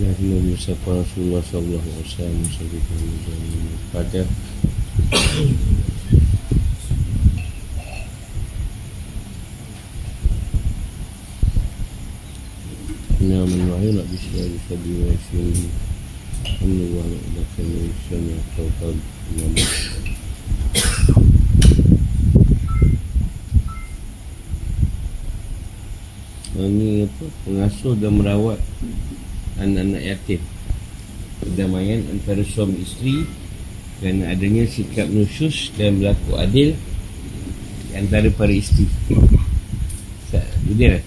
Nabi Mustafa Rasulullah Sallallahu Alaihi Wasallam Sallallahu Pada min wahyu nak bisa di sabi wa sini Inna wa nak dakan wa sini atau kau nama Ini apa? Pengasuh dan merawat anak-anak yatim Perdamaian antara suami isteri Dan adanya sikap nusus dan berlaku adil Antara para isteri Jadi lah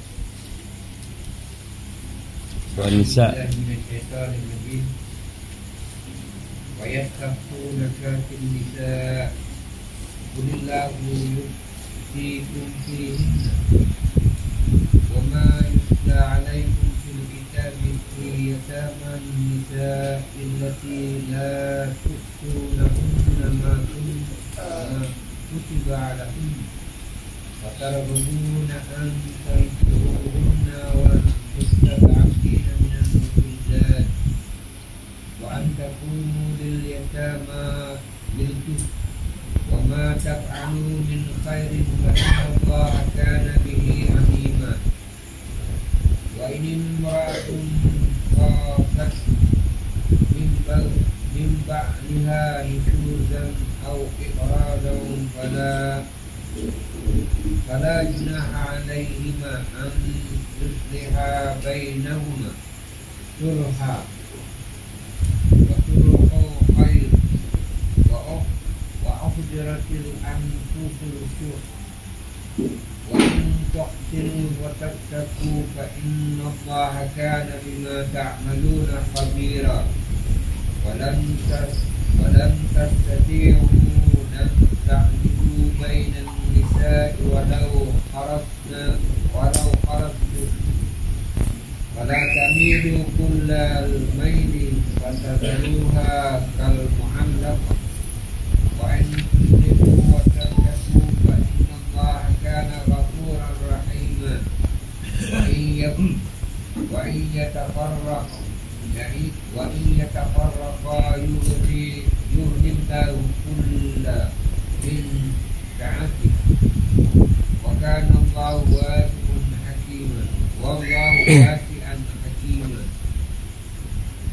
Soal Nisa ويستفتونك في النساء قل الله يفتيكم فيهن وما يتلى عليكم في الكتاب في يتامى النساء التي لا تؤتونهن ما كتب عليهن وترغبون أن تنكحوهن والمستضعفين من الولدان وأن تقوموا لليتامى بالقسط وما تفعلوا من خير فإن الله كان به عليما وإن امرأة خافت من بعدها نشوزا أو إقراضا فلا فلا جناح عليهما أن يصلحا بينهما. صلحا وصلح خير. وأحضرت الأنفس الشح تحسنوا وتتقوا فإن الله كان بما تعملون خبيرا. ولن تس- ولن تستطيعوا أن تعدلوا بين النساء ولو حرصنا ولو حرصتم ولا تميلوا كل الميل فتذروها كالمعلقة وإن يكن وإن يتفرق يعني وإن يتفرقا يغني يغني الله كل من سعته وكان الله واسعا حكيما والله واسعا حكيما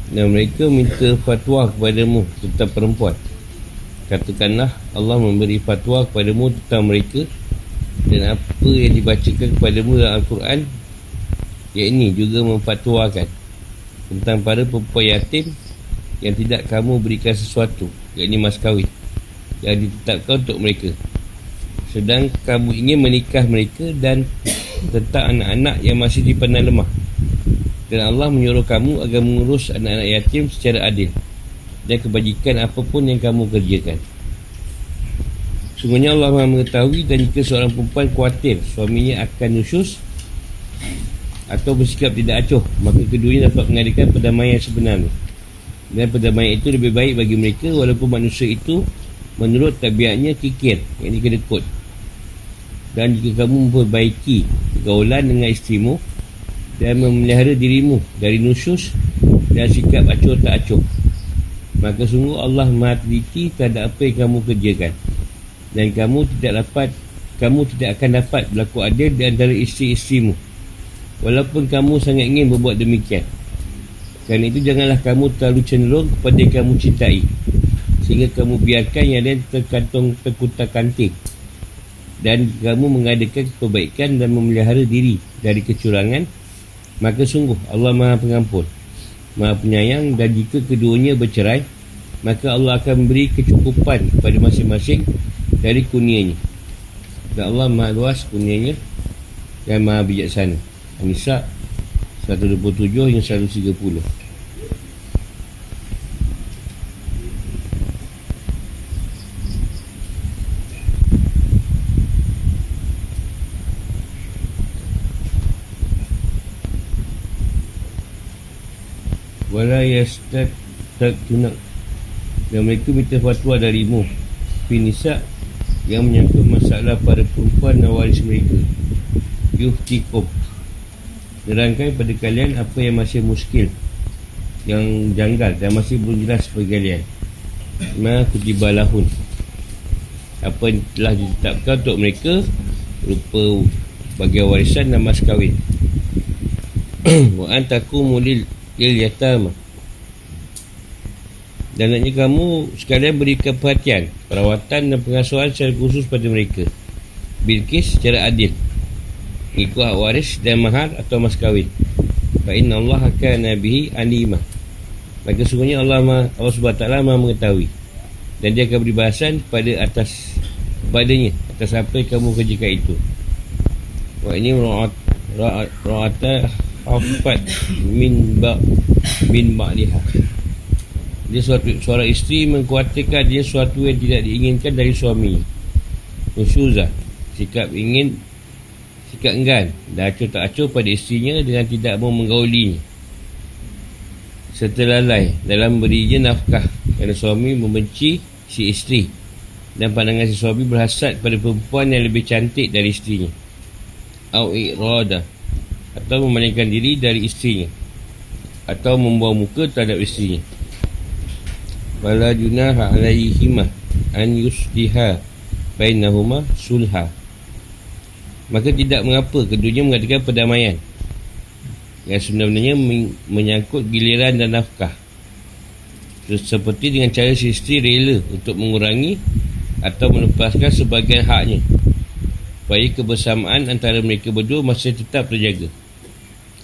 Dan mereka minta fatwa kepadamu tentang perempuan Katakanlah Allah memberi fatwa kepadamu tentang mereka Dan apa yang dibacakan kepadamu dalam Al-Quran yang juga memfatwakan Tentang para perempuan yatim Yang tidak kamu berikan sesuatu. Yakni mas kahwin. Yang ditetapkan untuk mereka. Sedang kamu ingin menikah mereka Dan tentang anak-anak yang masih dipandang lemah. Dan Allah menyuruh kamu agar mengurus anak-anak yatim secara adil dan kebajikan apapun yang kamu kerjakan. Sungguhnya Allah Maha mengetahui dan jika seorang perempuan khawatir suaminya akan nusus atau bersikap tidak acuh, maka keduanya dapat mengadakan perdamaian sebenarnya. Dan perdamaian itu lebih baik bagi mereka walaupun manusia itu menurut tabiatnya kikir, yang kedekut. Dan jika kamu memperbaiki pergaulan dengan isterimu dan memelihara dirimu dari nusus dan sikap acuh tak acuh, maka sungguh Allah maha teliti terhadap apa yang kamu kerjakan. Dan kamu tidak dapat kamu tidak akan dapat berlaku adil di antara isteri-isterimu walaupun kamu sangat ingin berbuat demikian. Kerana itu janganlah kamu terlalu cenderung kepada yang kamu cintai. Sehingga kamu biarkan yang lain terkantung terkutak kanting dan kamu mengadakan kebaikan dan memelihara diri dari kecurangan maka sungguh Allah Maha Pengampun Maha Penyayang. Dan jika keduanya bercerai maka Allah akan memberi kecukupan kepada masing-masing dari kurnianya. Dan Allah Maha Luas kurnianya dan Maha Bijaksana An-Nisa 127 hingga 130 wala yastad tunak dan mereka minta fatwa darimu. Finisa yang menyangkut masalah pada perempuan dan waris mereka. Yuftikum nerangkan pada kalian apa yang masih muskil yang janggal dan masih belum jelas bagi kalian ma kutiba lahun. Apa yang telah ditetapkan untuk mereka rupa bagi warisan dan mas kahwin. Wa antaku mulil lil yatama. Dan naknya kamu sekalian berikan perhatian perawatan dan pengasuhan secara khusus pada mereka. Bilkis secara adil ikut hak waris dan mahar atau mas kahwin. Fa inna Allah kana bihi alima. Maka sungguhnya Allah Allah Subhanahu taala Maha mengetahui. Dan dia akan beri bahasan pada atas padanya atas apa yang kamu kerjakan itu. Wa ini ra'at ra'ata afat min ba min ba'liha dia suatu seorang isteri mengkhawatirkan dia sesuatu yang tidak diinginkan dari suami Nusyuzah Sikap ingin sikap enggan dan acuh tak acuh pada isterinya dengan tidak mau menggaulinya. Serta lalai dalam berinya nafkah kerana suami membenci si isteri dan pandangan si suami berhasad pada perempuan yang lebih cantik dari isterinya au irada atau memalingkan diri dari isterinya atau membuang muka terhadap isterinya wala junaha alaihima an yusliha bainahuma sulha maka tidak mengapa keduanya mengadakan perdamaian. Yang sebenarnya menyangkut giliran dan nafkah. Seperti dengan cara si isteri rela untuk mengurangi atau melepaskan sebagian haknya. Supaya kebersamaan antara mereka berdua masih tetap terjaga.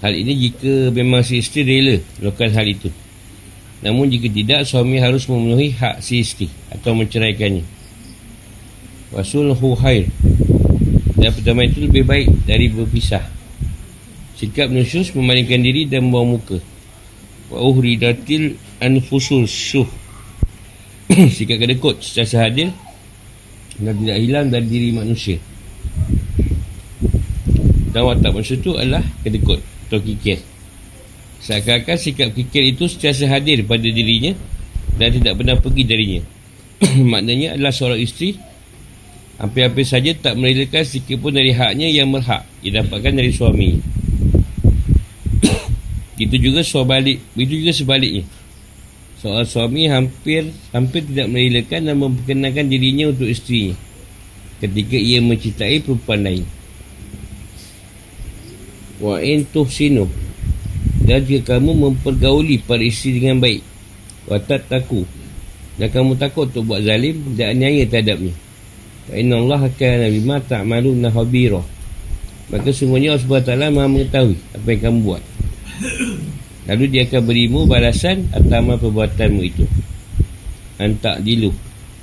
Hal ini jika memang si isteri rela melakukan hal itu. Namun jika tidak suami harus memenuhi hak si isteri atau menceraikannya. Wasulhu khair dan pertama itu lebih baik dari berpisah. Sikap nusyus memalingkan diri dan membawa muka. Wa uhridatil anfusul syuh sikap kedekut secara sehadil dan tidak hilang dari diri manusia. Dan watak manusia itu adalah kedekut atau kikir. Seakan-akan sikap kikir itu secara sehadir pada dirinya dan tidak pernah pergi darinya. Maknanya adalah seorang isteri Hampir-hampir saja tak merelakan sikit pun dari haknya yang berhak didapatkan dari suami. Itu juga sebalik, itu juga sebaliknya. Soal suami hampir hampir tidak merelakan dan memperkenalkan dirinya untuk isterinya ketika ia mencintai perempuan lain. Wa in tuhsinu dan jika kamu mempergauli para isteri dengan baik wa taku dan kamu takut untuk buat zalim dan aniaya terhadapnya Inna Allah kana bima ta'maluna khabira. Maka sungguhnya Allah SWT Maha mengetahui apa yang kamu buat. Lalu dia akan berimu balasan atas perbuatanmu itu. Antak dilu.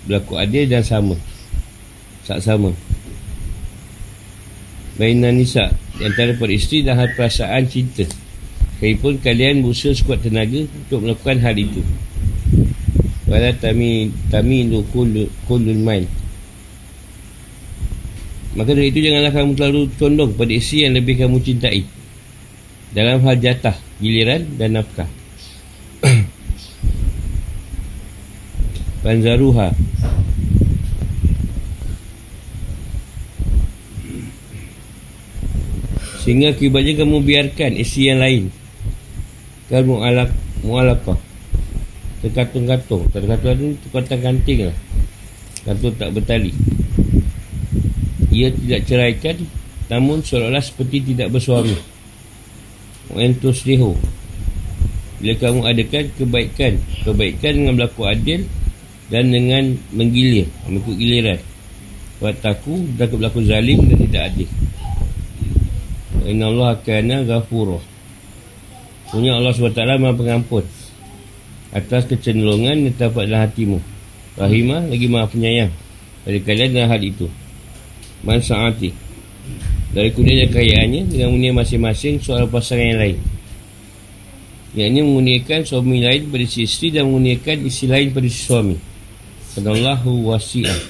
Berlaku adil dan sama. Tak sama. Baina nisa. Di antara per isteri dan hal perasaan cinta. Sekalipun kalian berusaha sekuat tenaga untuk melakukan hal itu. Wala tami tami lu kullu. Maka dari itu janganlah kamu terlalu condong pada isi yang lebih kamu cintai. Dalam hal jatah, giliran dan nafkah. Panzaruha Sehingga akibatnya kamu biarkan isi yang lain. Kamu mu'alak mu'alakah Terkatung-katung Terkatung-katung lah. Kantung tak bertali ia tidak ceraikan namun seolah-olah seperti tidak bersuami Wentus lihu Bila kamu adakan kebaikan Kebaikan dengan berlaku adil Dan dengan menggilir Mengikut giliran. Wataku dan berlaku zalim dan tidak adil. Inna Allah kana ghafurah Punya Allah SWT maha pengampun. Atas kecenderungan yang terdapat dalam hatimu. Rahimah lagi maha penyayang. Pada kalian dalam hal itu Man sa'ati Dari kurnia kayaannya Dengan munia masing-masing Soal pasangan yang lain. Yang ini menguniakan suami lain pada si isteri Dan menguniakan isteri lain pada si suami. Allahu wasi'ah.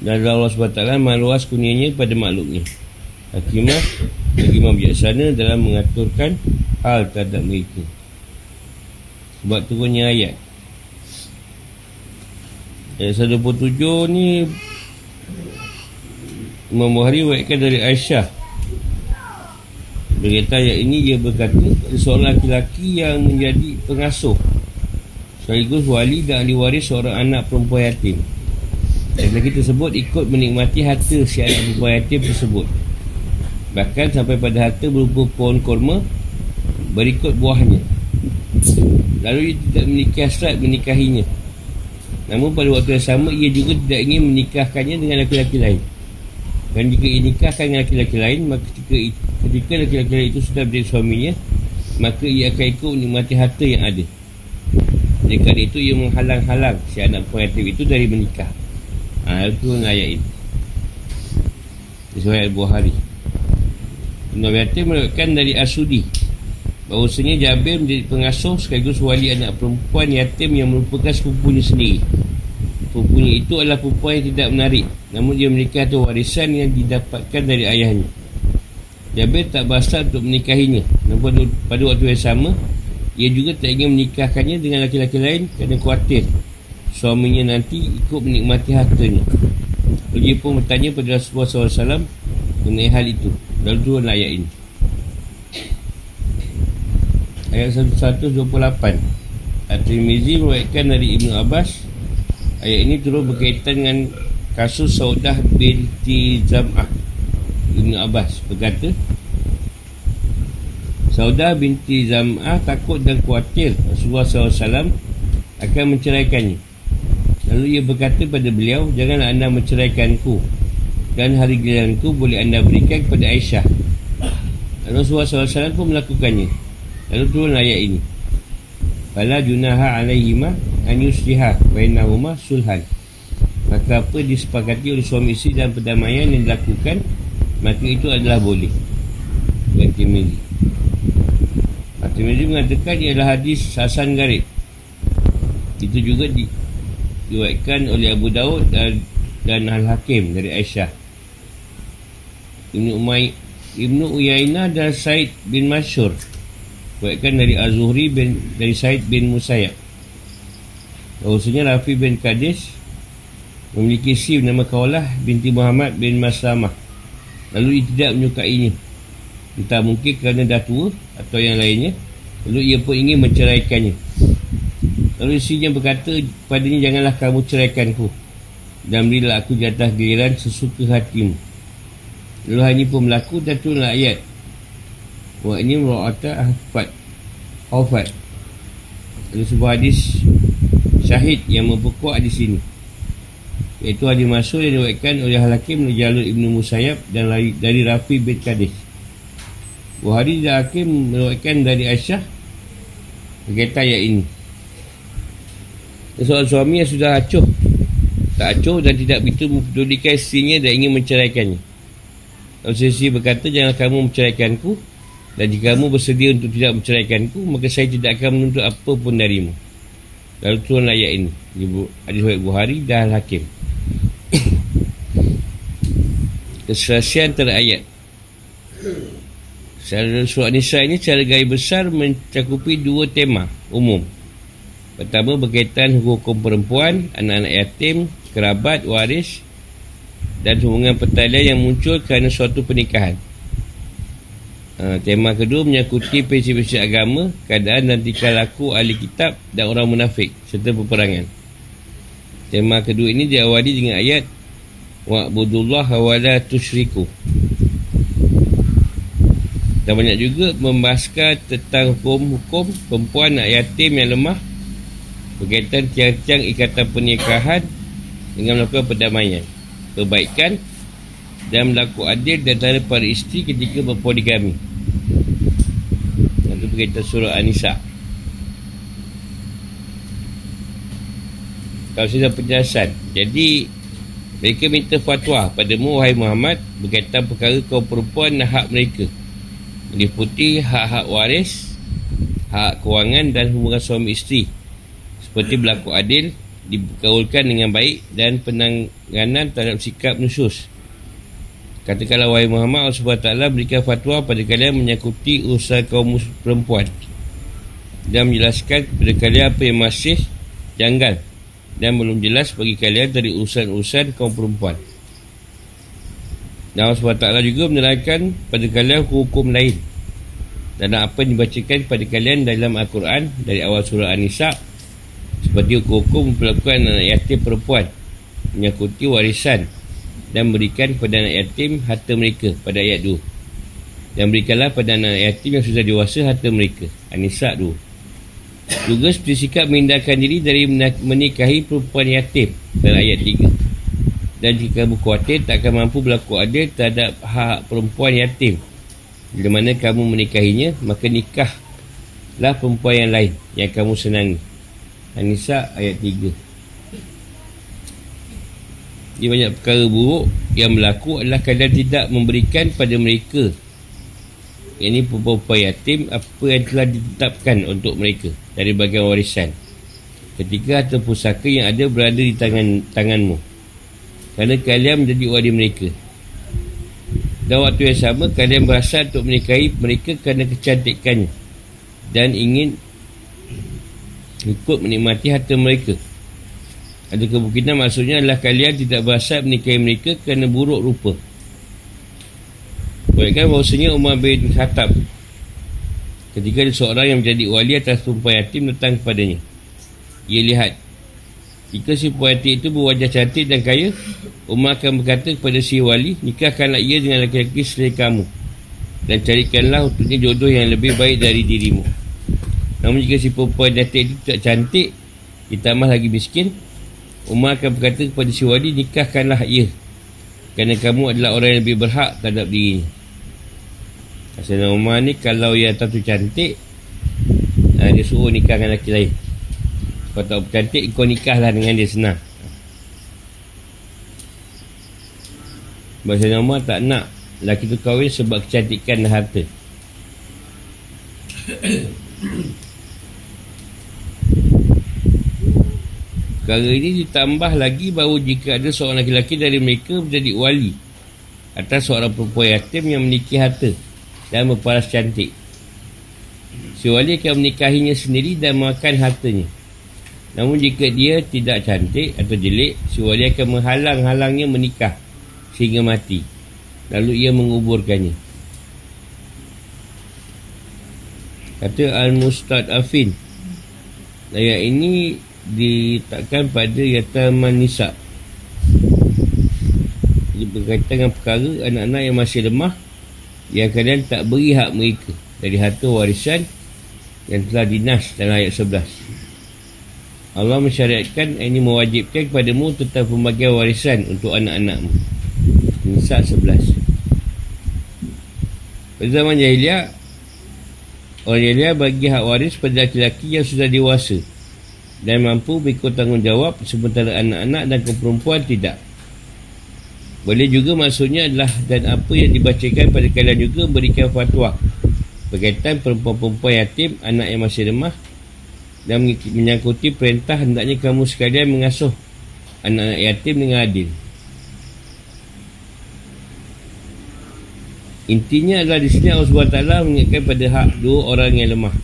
Dan Allah SWT Maluas kunianya pada makhluknya. Hakimah Hakimah bijaksana dalam mengaturkan Hal terhadap mereka. Sebab turunnya ayat. Ayat 127 ni Imam Bukhari wakilkan dari Aisyah Berkata ayat ini dia berkata seorang lelaki yang menjadi pengasuh sekaligus wali dan ahli waris seorang anak perempuan yatim. Lelaki tersebut ikut menikmati harta si anak perempuan yatim tersebut. Bahkan sampai pada harta berupa pohon korma berikut buahnya. Lalu ia tidak menikah serat menikahinya. Namun pada waktu yang sama ia juga tidak ingin menikahkannya dengan laki-laki lain. Dan jika ia nikahkan dengan laki-laki lain maka ketika, ketika laki-laki lain itu sudah menjadi suaminya maka ia akan ikut menikmati harta yang ada. Oleh kerana itu ia menghalang-halang si anak pengantin itu dari menikah. Ha, itu ayat ini. Sesuai Al-Buhari. Ibn Yatim menerangkan dari Asudi bahawasanya Jabir menjadi pengasuh sekaligus wali anak perempuan yatim yang merupakan sepupunya sendiri. Sepupunya itu adalah perempuan yang tidak menarik namun dia menikah atau warisan yang didapatkan dari ayahnya. Jabir tak berasal untuk menikahinya namun pada waktu yang sama ia juga tak ingin menikahkannya dengan laki-laki lain kerana khawatir suaminya nanti ikut menikmati hartanya. Dia pun bertanya pada Rasulullah SAW mengenai hal itu. Lalu turun ayat ini. Ayat 128 At-Tirmizi meruatkan dari Ibn Abbas Ayat ini turun berkaitan dengan kasus Saudah binti Zam'ah Ibn Abbas berkata Saudah binti Zam'ah takut dan khawatir Rasulullah SAW akan menceraikannya. Lalu ia berkata pada beliau, janganlah anda menceraikanku dan hari giliranku boleh anda berikan kepada Aisyah. Rasulullah SAW pun melakukannya. Lalu turun ayat ini. Fala junaha alaihima an yusliha bainahuma sulhan. Maka apa disepakati oleh suami isteri dan perdamaian yang dilakukan, maka itu adalah boleh. Yang Tirmizi. Tirmizi mengatakan ia adalah hadis Hasan Garib. Itu juga di, diwakilkan oleh Abu Daud dan, dan Al-Hakim dari Aisyah. Ibn Umay Ibn Uyainah dan Said bin Masyur Buatkan dari Az-Zuhri bin, dari Said bin Musayyab Bahawasanya Rafi bin Qadis Memiliki si bernama Kaulah binti Muhammad bin Maslamah Lalu ia tidak menyukainya. Entah mungkin kerana dah tua Atau yang lainnya Lalu ia pun ingin menceraikannya. Lalu isinya berkata Padanya janganlah kamu ceraikanku Dan berilah aku jatah giliran sesuka hatimu. Lalu ini pun berlaku dan turunlah ayat. Wa ini mera'ata ahfad Ahfad Ada sebuah hadis Syahid yang memperkuat di sini Iaitu hadis masuk yang diwakilkan oleh Al-Hakim Jalul Ibn Musayyab dan dari Rafi bin Qadis Buhari dan Hakim meriwayatkan dari Aisyah berkaitan ayat ini. Seorang suami yang sudah acuh tak acuh dan tidak begitu mempedulikan istrinya dan ingin menceraikannya. Kalau sesi berkata jangan kamu menceraikanku dan jika kamu bersedia untuk tidak menceraikanku maka saya tidak akan menuntut apa pun darimu. Lalu turun ayat ini. Hadis Buhari dan Hakim. Keserasian antara ayat Secara surat Nisa ini secara gaya besar mencakupi dua tema umum. Pertama berkaitan hukum perempuan, anak-anak yatim, kerabat, waris dan hubungan pertalian yang muncul kerana suatu pernikahan. Ha, tema kedua menyakuti prinsip-prinsip agama, keadaan dan tingkah laku ahli kitab dan orang munafik serta peperangan. Tema kedua ini diawali dengan ayat Wa'budullah wa la tusyriku dan banyak juga membahaskan tentang hukum-hukum perempuan nak yatim yang lemah berkaitan tiang-tiang ikatan pernikahan dengan melakukan perdamaian, perbaikan dan melakukan adil di antara para isteri ketika berpoligami. Itu berkaitan surah An-Nisa. Kalau sudah penjelasan. Jadi, mereka minta fatwa padamu, wahai Muhammad, berkaitan perkara kaum perempuan dan hak mereka meliputi hak-hak waris, hak kewangan dan hubungan suami isteri seperti berlaku adil, dikaulkan dengan baik dan penanganan terhadap sikap nusus. Katakanlah wahai Muhammad Allah SWT berikan fatwa pada kalian menyakuti usaha kaum perempuan. Dan menjelaskan kepada kalian apa yang masih janggal dan belum jelas bagi kalian dari urusan-urusan kaum perempuan. Dan Allah SWT juga menerangkan pada kalian hukum lain. Dan apa yang dibacakan kepada kalian dalam Al-Quran dari awal surah An-Nisa seperti hukum memperlakukan anak yatim perempuan menyakuti warisan dan berikan kepada anak yatim harta mereka pada ayat 2 dan berikanlah pada anak yatim yang sudah dewasa harta mereka An-Nisa 2 juga seperti sikap menghindarkan diri dari menikahi perempuan yatim dalam ayat 3 dan jika kamu khawatir tak akan mampu berlaku adil terhadap hak perempuan yatim. Bila mana kamu menikahinya maka nikahlah perempuan yang lain yang kamu senangi. An-Nisa ayat 3 Di banyak perkara buruk yang berlaku adalah kalian tidak memberikan pada mereka. Yang ini perempuan yatim apa yang telah ditetapkan untuk mereka dari bagian warisan? Ketika harta pusaka yang ada berada di tangan tanganmu. Kerana kalian menjadi wali mereka. Dan waktu yang sama kalian berasa untuk menikahi mereka kerana kecantikannya. Dan ingin ikut menikmati harta mereka ada kemungkinan maksudnya adalah kalian tidak berasal menikahi mereka kerana buruk rupa. Bayangkan bahawasanya Umar bin Khattab Ketika ada seorang yang menjadi wali atas perempuan yatim datang kepadanya. Ia lihat Jika si yatim itu berwajah cantik dan kaya Umar akan berkata kepada si wali Nikahkanlah ia dengan laki-laki selain kamu Dan carikanlah untuknya jodoh yang lebih baik dari dirimu Namun jika si perempuan datuk itu tak cantik Ditambah lagi miskin Umar akan berkata kepada si wali Nikahkanlah ia. Kerana kamu adalah orang yang lebih berhak terhadap dirinya Sayyidina Umar ni Kalau yang tu cantik ha, Dia suruh nikahkan lelaki lain. Kalau tak cantik Kau nikahlah dengan dia senang. Sebab Sayyidina Umar tak nak Lelaki tu kahwin sebab kecantikan dan harta Perkara ini ditambah lagi bahawa jika ada seorang lelaki dari mereka menjadi wali atas seorang perempuan yatim yang memiliki harta dan berparas cantik. Si wali akan menikahinya sendiri dan makan hartanya. Namun jika dia tidak cantik atau jelek, si wali akan menghalang-halangnya menikah sehingga mati. Lalu ia menguburkannya. Kata Al-Mustad Afin. Ayat ini ditakkan pada yataman nisa Jadi berkaitan dengan perkara anak-anak yang masih lemah Yang kalian tak beri hak mereka Dari harta warisan Yang telah dinas dalam ayat 11 Allah mensyariatkan ini mewajibkan kepadamu tentang pembagian warisan untuk anak-anakmu. Nisa 11. Pada zaman jahiliah, orang jahiliah bagi hak waris pada laki-laki yang sudah dewasa dan mampu berikut tanggungjawab sementara anak-anak dan perempuan tidak. Boleh juga maksudnya adalah dan apa yang dibacakan pada kalian juga berikan fatwa berkaitan perempuan-perempuan yatim, anak yang masih lemah dan menyangkuti perintah hendaknya kamu sekalian mengasuh anak-anak yatim dengan adil. Intinya adalah di sini Allah SWT mengingatkan pada hak dua orang yang lemah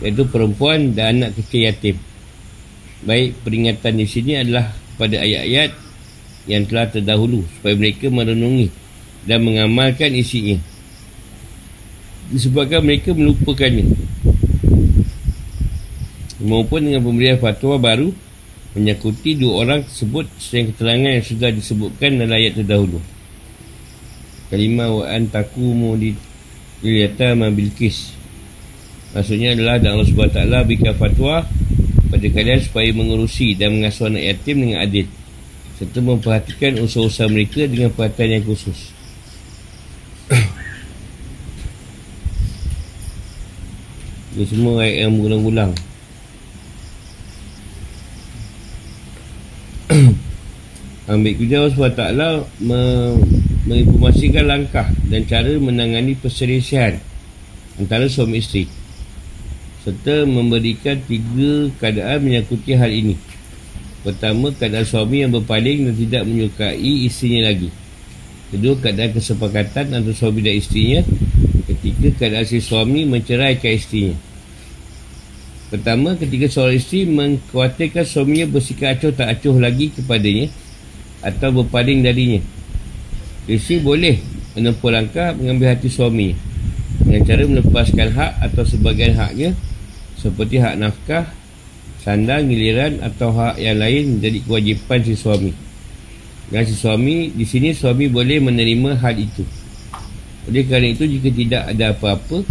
iaitu perempuan dan anak kecil yatim. Baik peringatan di sini adalah pada ayat-ayat yang telah terdahulu supaya mereka merenungi dan mengamalkan isinya. Disebabkan mereka melupakannya. Maupun dengan pemberian fatwa baru menyakuti dua orang tersebut sesuai keterangan yang sudah disebutkan dalam ayat terdahulu. Kalimah wa antakumu di Liliata Mabilkis Maksudnya adalah Dan Allah SWT berikan fatwa kepada kalian supaya mengurusi dan mengasuh anak yatim dengan adil. Serta memperhatikan usaha-usaha mereka dengan perhatian yang khusus. Ini semua ayat yang berulang-ulang. Ambil kerja Allah SWT menginformasikan langkah dan cara menangani perselisihan antara suami isteri serta memberikan tiga keadaan menyakuti hal ini. Pertama, keadaan suami yang berpaling dan tidak menyukai isterinya lagi. Kedua, keadaan kesepakatan antara suami dan isterinya ketika keadaan si suami menceraikan isterinya. Pertama, ketika seorang isteri mengkhawatirkan suaminya bersikap acuh tak acuh lagi kepadanya atau berpaling darinya. Isteri boleh menempuh langkah mengambil hati suaminya dengan cara melepaskan hak atau sebagian haknya seperti hak nafkah, sandang, giliran atau hak yang lain menjadi kewajipan si suami. Dan si suami, di sini suami boleh menerima hal itu. Oleh kerana itu, jika tidak ada apa-apa,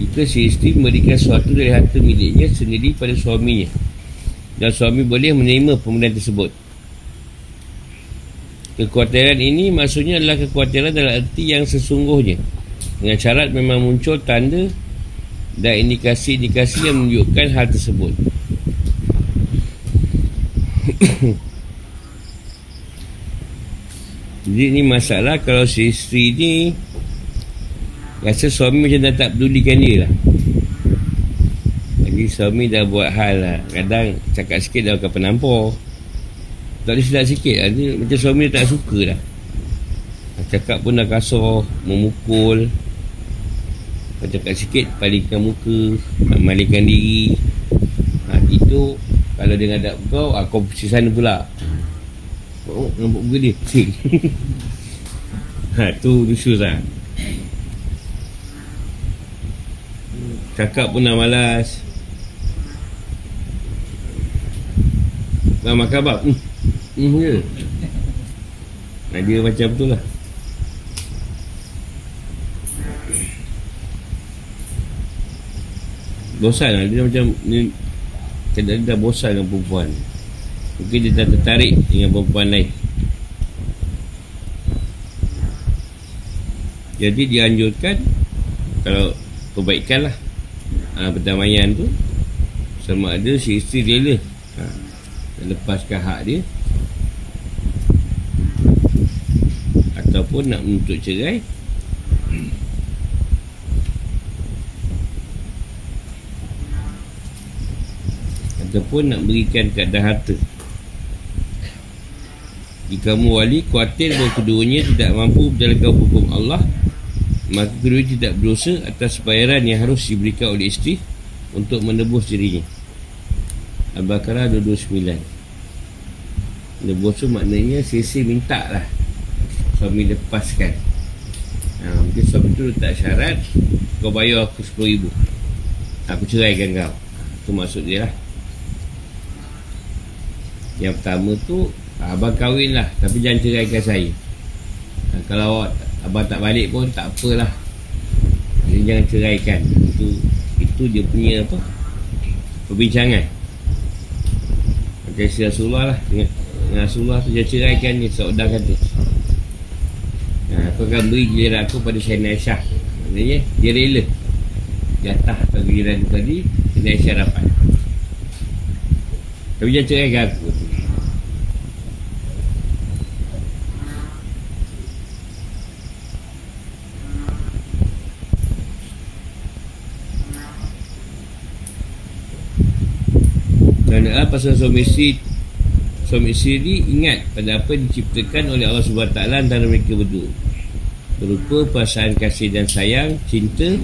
jika si isteri memberikan sesuatu dari harta miliknya sendiri pada suaminya, dan suami boleh menerima pemberian tersebut. Kekhawatiran ini maksudnya adalah kekhawatiran dalam arti yang sesungguhnya. Dengan syarat memang muncul tanda dan indikasi-indikasi yang menunjukkan hal tersebut. Jadi ini masalah kalau si isteri ni Rasa suami macam dah tak pedulikan dia lah. Jadi suami dah buat hal lah. Kadang cakap sikit dah akan penampor Tak boleh silap sikit lah. Dia, Macam suami dia tak suka dah. Cakap pun dah kasar Memukul Cakap sikit Palingkan muka Malingkan diri. Ha, Itu Kalau dia ngadap kau ah, Kau pergi sana pula. Oh, nampak muka dia Sing Ha, tu lusus lah. Cakap pun dah malas. Dah makan apa? Hmm, hmm je Nah, dia macam tu lah Bosan lah. Dia macam ni, Dia dah bosan dengan perempuan. Mungkin dia dah tertarik dengan perempuan lain. Jadi dianjurkan Kalau perbaikan lah. Ha, Perdamaian tu Sama ada si isteri rela ha, Lepaskan hak dia. Ataupun nak menuntut cerai Ataupun nak berikan keadaan harta. Jika kamu wali khawatir bahawa keduanya tidak mampu menjalankan hukum Allah Maka kedua tidak berdosa atas bayaran yang harus diberikan oleh isteri Untuk menebus dirinya. Al-Baqarah 229 Menebus tu maknanya sisi minta lah. Suami lepaskan. Ha, Mungkin suami tu letak syarat Kau bayar aku RM10,000 Aku ceraikan kau. Itu maksud dia lah Yang pertama tu Abang kahwin lah Tapi jangan ceraikan saya. Ha, Kalau abang tak balik pun Tak apalah. Jadi jangan ceraikan. Itu itu dia punya apa? Perbincangan. Macam si Rasulullah lah. Dengan, Rasulullah tu Dia ceraikan ni Seorang kata ha, Aku akan beri giliran aku pada Syahina Aisyah Maksudnya dia rela. Jatah atau giliran tadi Syahina Aisyah dapat. Tapi jangan ceraikan aku Kerana pasal suami isteri Suami isteri ingat pada apa diciptakan oleh Allah SWT antara mereka berdua. Berupa perasaan kasih dan sayang, cinta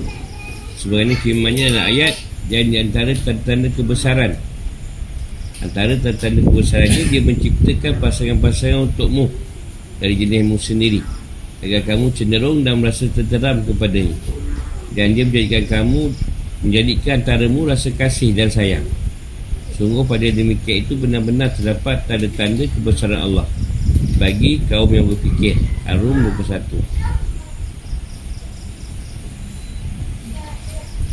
Sebenarnya firmannya dalam ayat Dan di antara tanda-tanda kebesaran. Antara tanda-tanda kebesarannya Dia menciptakan pasangan-pasangan untukmu Dari jenismu sendiri. Agar kamu cenderung dan merasa terteram kepadanya. Dan dia menjadikan kamu Menjadikan antaramu rasa kasih dan sayang Sungguh pada demikian itu benar-benar terdapat tanda-tanda kebesaran Allah bagi kaum yang berfikir. Arum 21.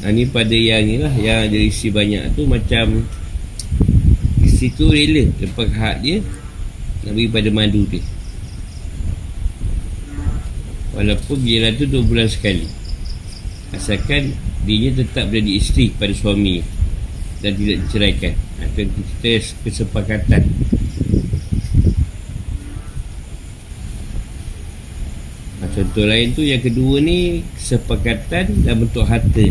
Ha, ni pada yang ni lah yang ada isi banyak tu macam isi tu rela lepas hak dia nak bagi pada madu dia. Walaupun giliran tu dua bulan sekali. Asalkan dia tetap menjadi isteri pada suami dan tidak diceraikan. Atau kita kesepakatan. Contoh lain tu yang kedua ni kesepakatan dalam bentuk harta.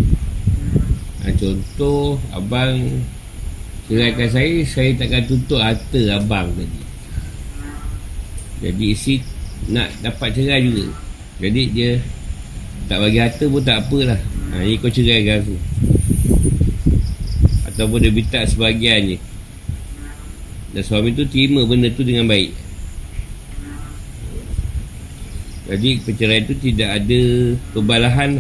Nah, contoh abang ceraikan saya saya takkan tuntut harta abang tadi. Jadi isi nak dapat cerai juga. Jadi dia tak bagi harta pun tak apalah. Ha, ni kau ceraikan aku ataupun dia minta sebahagian je dan suami tu terima benda tu dengan baik. Jadi perceraian tu tidak ada perbalahan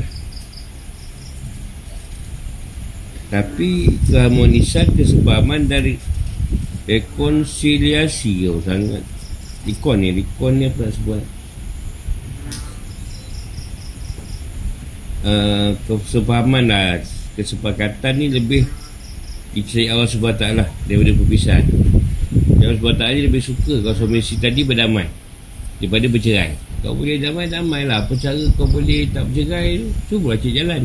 Tapi keharmonisan, kesepahaman dari rekonsiliasi oh, sangat. Rekon ni, rekon ni apa nak sebut? Uh, Kesepahaman lah. Kesepakatan ni lebih Dicari Allah SWT Daripada perpisahan. Allah SWT ni lebih suka Kalau suami isteri tadi berdamai Daripada bercerai. Kau boleh damai-damai lah. Apa cara kau boleh tak bercerai Cuba cari jalan.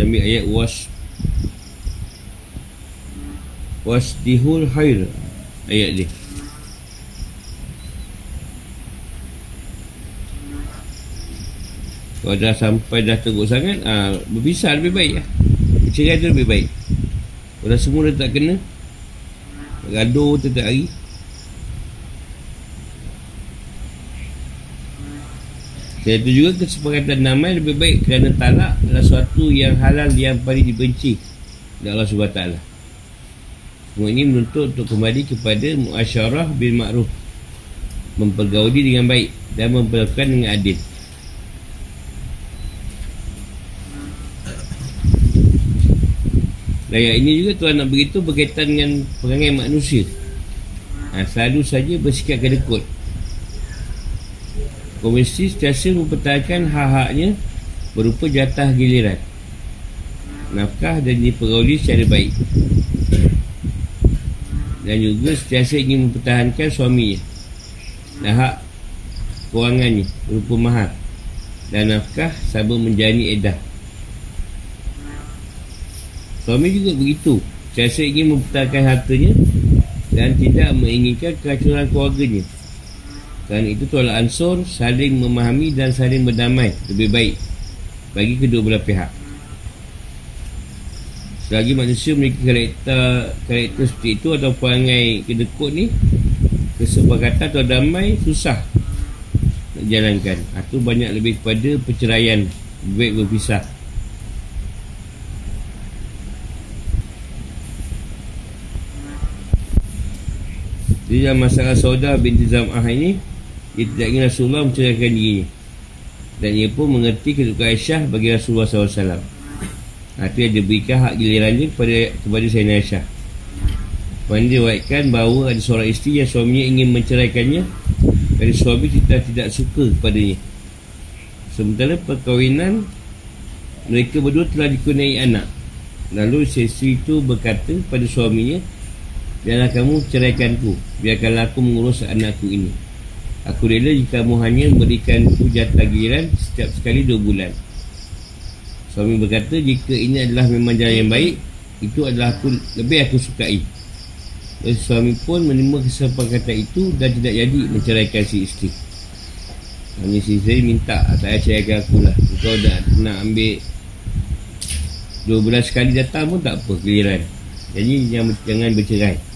Ambil ayat was was dihul khair. Ayat dia kalau dah sampai dah teruk sangat aa, berpisah lebih baik lah bercerai tu lebih baik kalau semua dah tak kena gaduh setiap hari Dan itu juga kesepakatan damai lebih baik kerana talak adalah sesuatu yang halal yang paling dibenci oleh Allah SWT. Semua ini menuntut untuk kembali kepada muasyarah bil ma'ruf. Mempergauli dengan baik dan memperlakukan dengan adil. Yang ini juga Tuhan nak beritahu berkaitan dengan perangai manusia. Ha, selalu saja bersikap kedekut. Komisi sentiasa mempertahankan hak-haknya berupa jatah giliran nafkah dan diperoleh secara baik. Dan juga sentiasa ingin mempertahankan suaminya. Dan hak kewangannya berupa mahal dan nafkah sabar menjani edah suami juga begitu sentiasa ingin mempertahankan hartanya dan tidak menginginkan kehancuran keluarganya kerana itu tolak ansur saling memahami dan saling berdamai lebih baik bagi kedua belah pihak. Selagi manusia memiliki karakter, karakter seperti itu atau perangai kedekut ni, kesepakatan atau damai susah nak jalankan. Itu banyak lebih kepada perceraian, baik berpisah. Jadi dalam masalah saudara binti Zam'ah ini dia tidak ingin Rasulullah menceraikan dirinya. Dan ia pun mengerti kedudukan Aisyah bagi Rasulullah SAW itu yang diberikan hak gilirannya kepada, kepada Sayyidina Aisyah. Kemudian diwakilkan bahawa ada seorang isteri yang suaminya ingin menceraikannya. Dari suami kita tidak suka kepadanya. Sementara perkahwinan mereka berdua telah dikunai anak. Lalu isteri itu berkata pada suaminya janganlah kamu ceraikanku biarkanlah aku mengurus anakku ini Aku rela jika kamu hanya memberikan jatah giliran setiap sekali dua bulan. Suami berkata, jika ini adalah memang jalan yang baik, itu adalah aku lebih aku sukai. Dan suami pun menerima kesepakatan itu dan tidak jadi menceraikan si isteri. Hanya si isteri minta, tak payah ceraikan aku lah. Kau dah nak ambil dua bulan sekali datang pun tak apa giliran. Jadi jangan, jangan bercerai.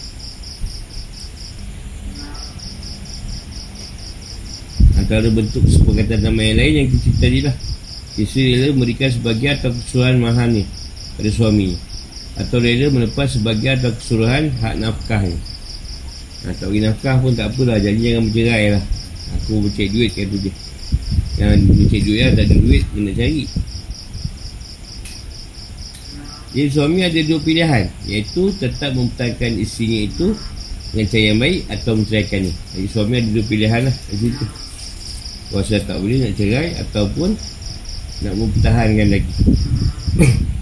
Antara bentuk kesepakatan nama yang lain yang kita tadi lah. Isteri rela memberikan sebagian atau keseluruhan mahal ni pada suami. Atau rela melepas sebagian atau keseluruhan hak nafkah ni. Ha, tak bagi nafkah pun tak apalah. Janji jangan bercerai lah. Aku bercek duit kan tu je. Jangan bercek duit lah. Tak ada duit kena cari. Jadi suami ada dua pilihan. Iaitu tetap mempertahankan isterinya itu dengan cara yang baik atau menceraikan ni. Jadi suami ada dua pilihan lah. Di situ kalau saya tak boleh nak cerai Ataupun Nak mempertahankan lagi.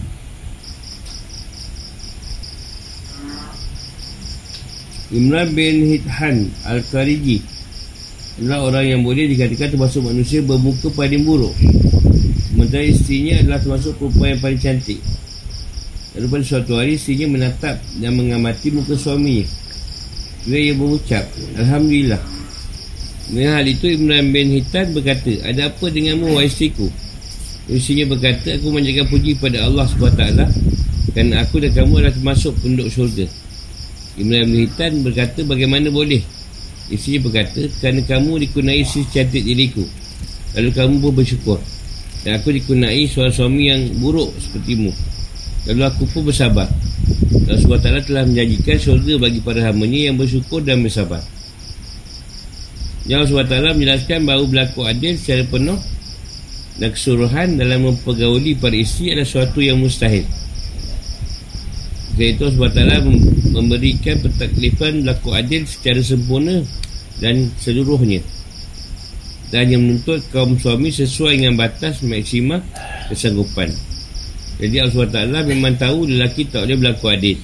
Imran bin Hithan Al-Kariji adalah orang yang boleh dikatakan termasuk manusia bermuka paling buruk. Sementara istrinya adalah termasuk perempuan yang paling cantik. Lalu pada suatu hari istrinya menatap dan mengamati muka suaminya. Dia yang berucap Alhamdulillah dengan hal itu Imran bin Hitan berkata Ada apa denganmu wahai istriku? Isinya berkata Aku menjaga puji pada Allah SWT Kerana aku dan kamu adalah termasuk penduduk syurga. Imran bin Hitan berkata Bagaimana boleh? Isinya berkata Kerana kamu dikunai isteri cantik diriku Lalu kamu pun bersyukur. Dan aku dikunai seorang suami yang buruk sepertimu Lalu aku pun bersabar. Allah SWT telah menjanjikan syurga bagi para hamanya yang bersyukur dan bersabar Yang SWT menjelaskan bahawa berlaku adil secara penuh dan keseluruhan dalam mempergauli para isteri adalah sesuatu yang mustahil. Kerana itu Allah memberikan pentaklifan berlaku adil secara sempurna dan seluruhnya. Dan yang menuntut kaum suami sesuai dengan batas maksimal kesanggupan. Jadi Allah SWT memang tahu lelaki tak boleh berlaku adil.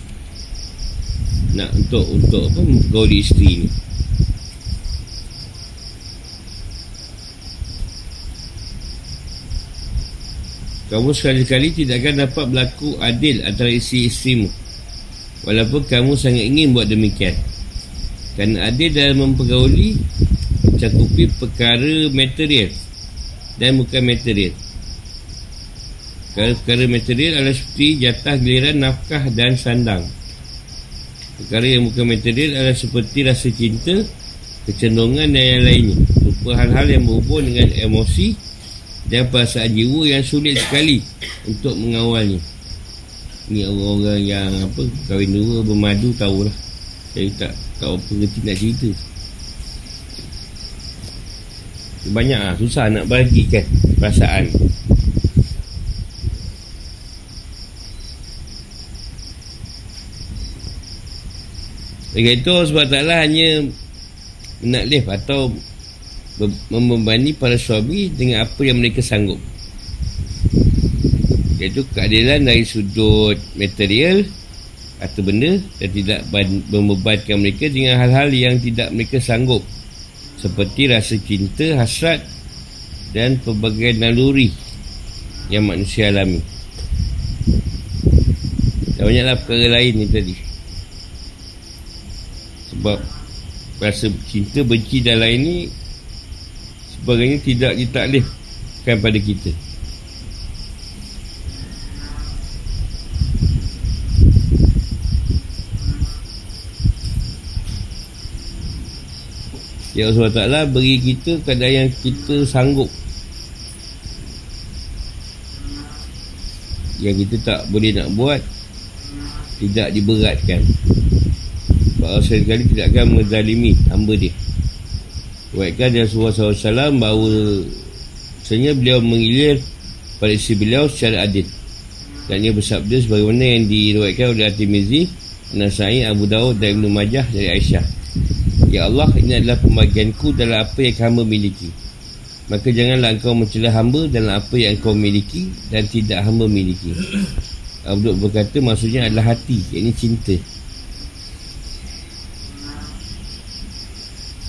Nak untuk untuk apa mempergauli isteri ni. Kamu sekali-kali tidak akan dapat berlaku adil antara isi-isimu Walaupun kamu sangat ingin buat demikian. Kerana adil dalam mempergauli Mencakupi perkara material. Dan bukan material. Perkara-perkara material adalah seperti jatah giliran nafkah dan sandang. Perkara yang bukan material adalah seperti rasa cinta Kecenderungan dan yang lainnya. Rupa hal-hal yang berhubung dengan emosi dan perasaan jiwa yang sulit sekali untuk mengawalnya. Ni orang-orang yang apa kahwin dua bermadu tahulah saya tak tahu apa kerti nak cerita. Banyak lah susah nak bagikan perasaan. Oleh itu sebab taklah hanya menaklif atau membebani para suami dengan apa yang mereka sanggup. Iaitu keadilan dari sudut material atau benda dan tidak membebankan mereka dengan hal-hal yang tidak mereka sanggup. Seperti rasa cinta, hasrat dan pelbagai naluri yang manusia alami. Dan banyaklah perkara lain ni tadi. Sebab rasa cinta, benci dan lain ni sebagainya tidak ditaklifkan pada kita. Ya Allah Ta'ala beri kita keadaan yang kita sanggup. Yang kita tak boleh nak buat Tidak diberatkan. Sebab Allah sekali tidak akan menzalimi hamba dia Dia Rasulullah SAW bahawa Sebenarnya beliau mengilir pada isi beliau secara adil dan ia bersabda sebagaimana yang diriwayatkan oleh At-Tirmizi, Nasai, Abu Dawud dan Ibn Majah dari Aisyah. Ya Allah, ini adalah pembagianku dalam apa yang kamu miliki. Maka janganlah engkau mencela hamba dalam apa yang engkau miliki dan tidak hamba miliki. Abu Dawud berkata maksudnya adalah hati, ini cinta.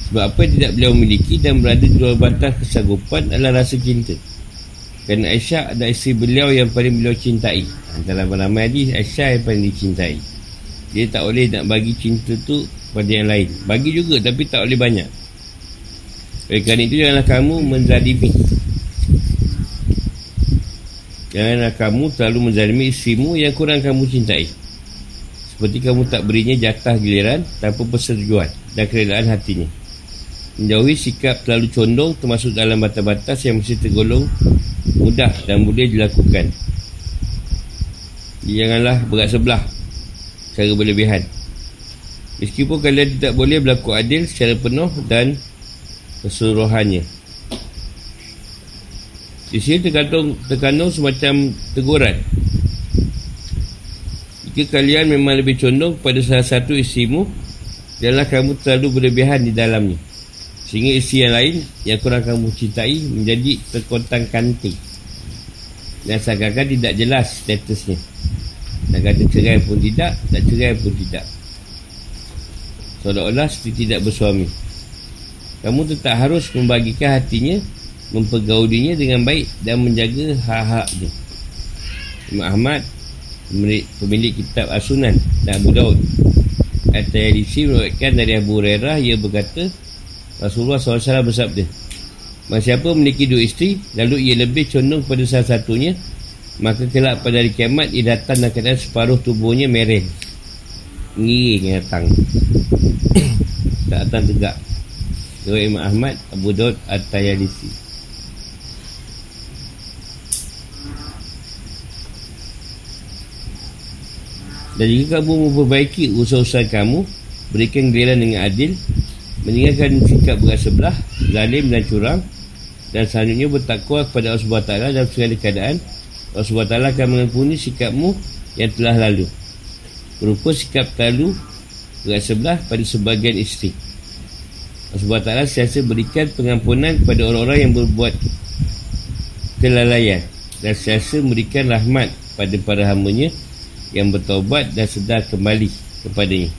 Sebab apa yang tidak beliau miliki dan berada di luar batas kesanggupan adalah rasa cinta. Kerana Aisyah adalah isteri beliau yang paling beliau cintai. Dalam ramai hadis, Aisyah yang paling dicintai. Dia tak boleh nak bagi cinta tu pada yang lain. Bagi juga tapi tak boleh banyak. Oleh kerana itu janganlah kamu menzalimi. Janganlah kamu terlalu menzalimi isterimu yang kurang kamu cintai. Seperti kamu tak berinya jatah giliran tanpa persetujuan dan kerelaan hatinya menjauhi sikap terlalu condong termasuk dalam batas-batas yang mesti tergolong mudah dan boleh dilakukan. Janganlah berat sebelah secara berlebihan. Meskipun kalian tidak boleh berlaku adil secara penuh dan keseluruhannya. Di sini terkandung, terkandung semacam teguran. Jika kalian memang lebih condong pada salah satu isimu janganlah kamu terlalu berlebihan di dalamnya Sehingga isi yang lain yang kurang kamu cintai menjadi terkontang kanting. Dan seakan tidak jelas statusnya. Dan kata cerai pun tidak, tak cerai pun tidak. Seolah-olah seperti tidak bersuami. Kamu tetap harus membagikan hatinya, mempergaulinya dengan baik dan menjaga hak-haknya. Imam Ahmad, pemilik kitab As-Sunan dan Abu Daud. At-Tayalisi meruatkan dari Abu Hurairah, ia berkata, Rasulullah SAW bersabda Siapa memiliki dua isteri Lalu ia lebih condong pada salah satunya Maka kelak pada hari kiamat Ia datang dan keadaan separuh tubuhnya mereng. Ngiring yang datang. Tak datang tegak. Dua Imam Ahmad Abu Daud At-Tayalisi. Dan jika kamu memperbaiki usaha-usaha kamu Berikan giliran dengan adil meninggalkan sikap berat sebelah zalim dan curang dan selanjutnya bertakwa kepada Allah SWT dalam segala keadaan Allah SWT akan mengampuni sikapmu yang telah lalu. Berupa sikap berat sebelah pada sebagian isteri. Allah SWT siasa berikan pengampunan kepada orang-orang yang berbuat kelalaian dan siasa memberikan rahmat pada para hambanya yang bertaubat dan sedar kembali kepadanya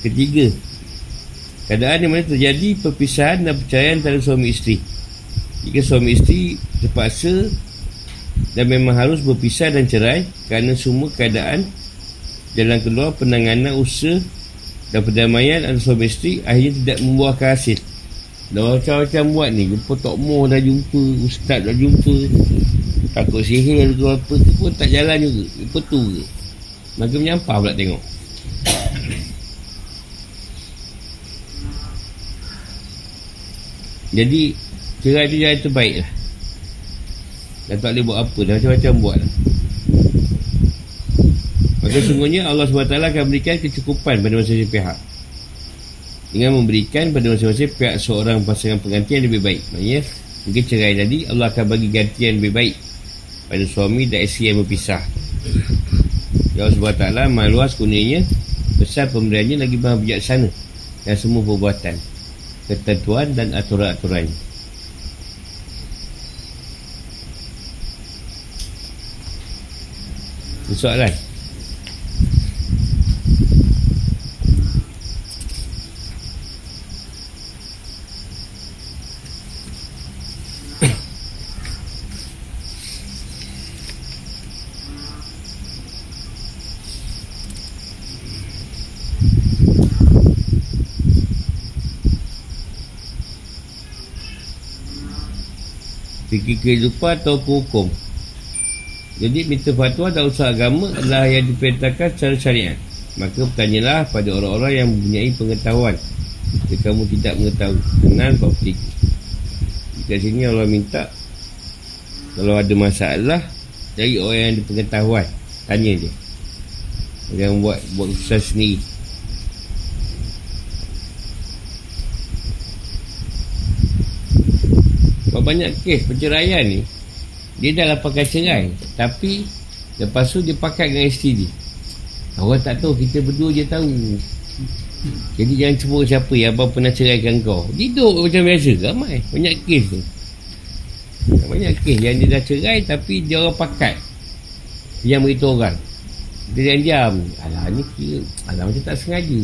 ketiga. Keadaan yang mana terjadi perpisahan dan percayaan antara suami isteri. Jika suami isteri terpaksa dan memang harus berpisah dan cerai kerana semua keadaan jalan keluar penanganan usaha dan perdamaian antara suami isteri akhirnya tidak membuahkan hasil. Dah macam-macam buat ni jumpa Tok Moh dah jumpa Ustaz dah jumpa. Takut sihir atau apa tu pun tak jalan juga. Apa tu ke? Maka menyampah pula tengok jadi cerai tu jalan terbaik lah. Dan tak boleh buat apa dah macam-macam buat lah. Maka sungguhnya Allah SWT akan berikan kecukupan pada masing-masing pihak. Dengan memberikan pada masing-masing pihak seorang pasangan pengganti yang lebih baik. Maknanya mungkin cerai tadi Allah akan bagi ganti yang lebih baik pada suami dan isteri yang berpisah. Ya Allah SWT maha luas kuningnya besar pemberiannya lagi maha bijaksana dan semua perbuatan ketentuan dan aturan-aturannya Soalan fikir kehidupan atau hukum. Jadi minta fatwa dan usaha agama adalah yang diperintahkan secara syariat. Maka bertanyalah pada orang-orang yang mempunyai pengetahuan. Jika kamu tidak mengetahui kenal fikir jika sini Allah minta kalau ada masalah cari orang yang ada pengetahuan tanya dia. Yang buat buat usaha sendiri banyak kes perceraian ni dia dah lapangkan cerai tapi lepas tu dia pakai dengan isteri dia orang tak tahu kita berdua je tahu. Jadi jangan cebut siapa yang abang pernah ceraikan kau. Hidup macam biasa ramai. Banyak kes tu. Banyak kes yang dia dah cerai tapi dia orang pakai yang beritahu orang. Dia diam. Alah ni kira alah macam tak sengaja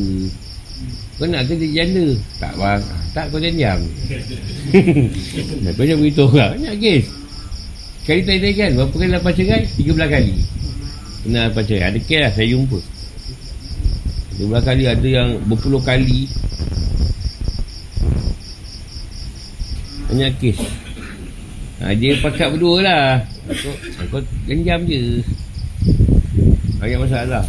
kau nak kerja janda Tak bang. Tak kau diam Kau jangan beritahu orang Banyak kes. Kali tadi kan Berapa kali lepas cerai? 13 kali. Kena lepas cerai? Ada kes lah saya jumpa. 13 kali ada yang Berpuluh kali. Banyak kes. Ha, Dia pakat berdua lah. Kau, kau genjam je. Banyak masalah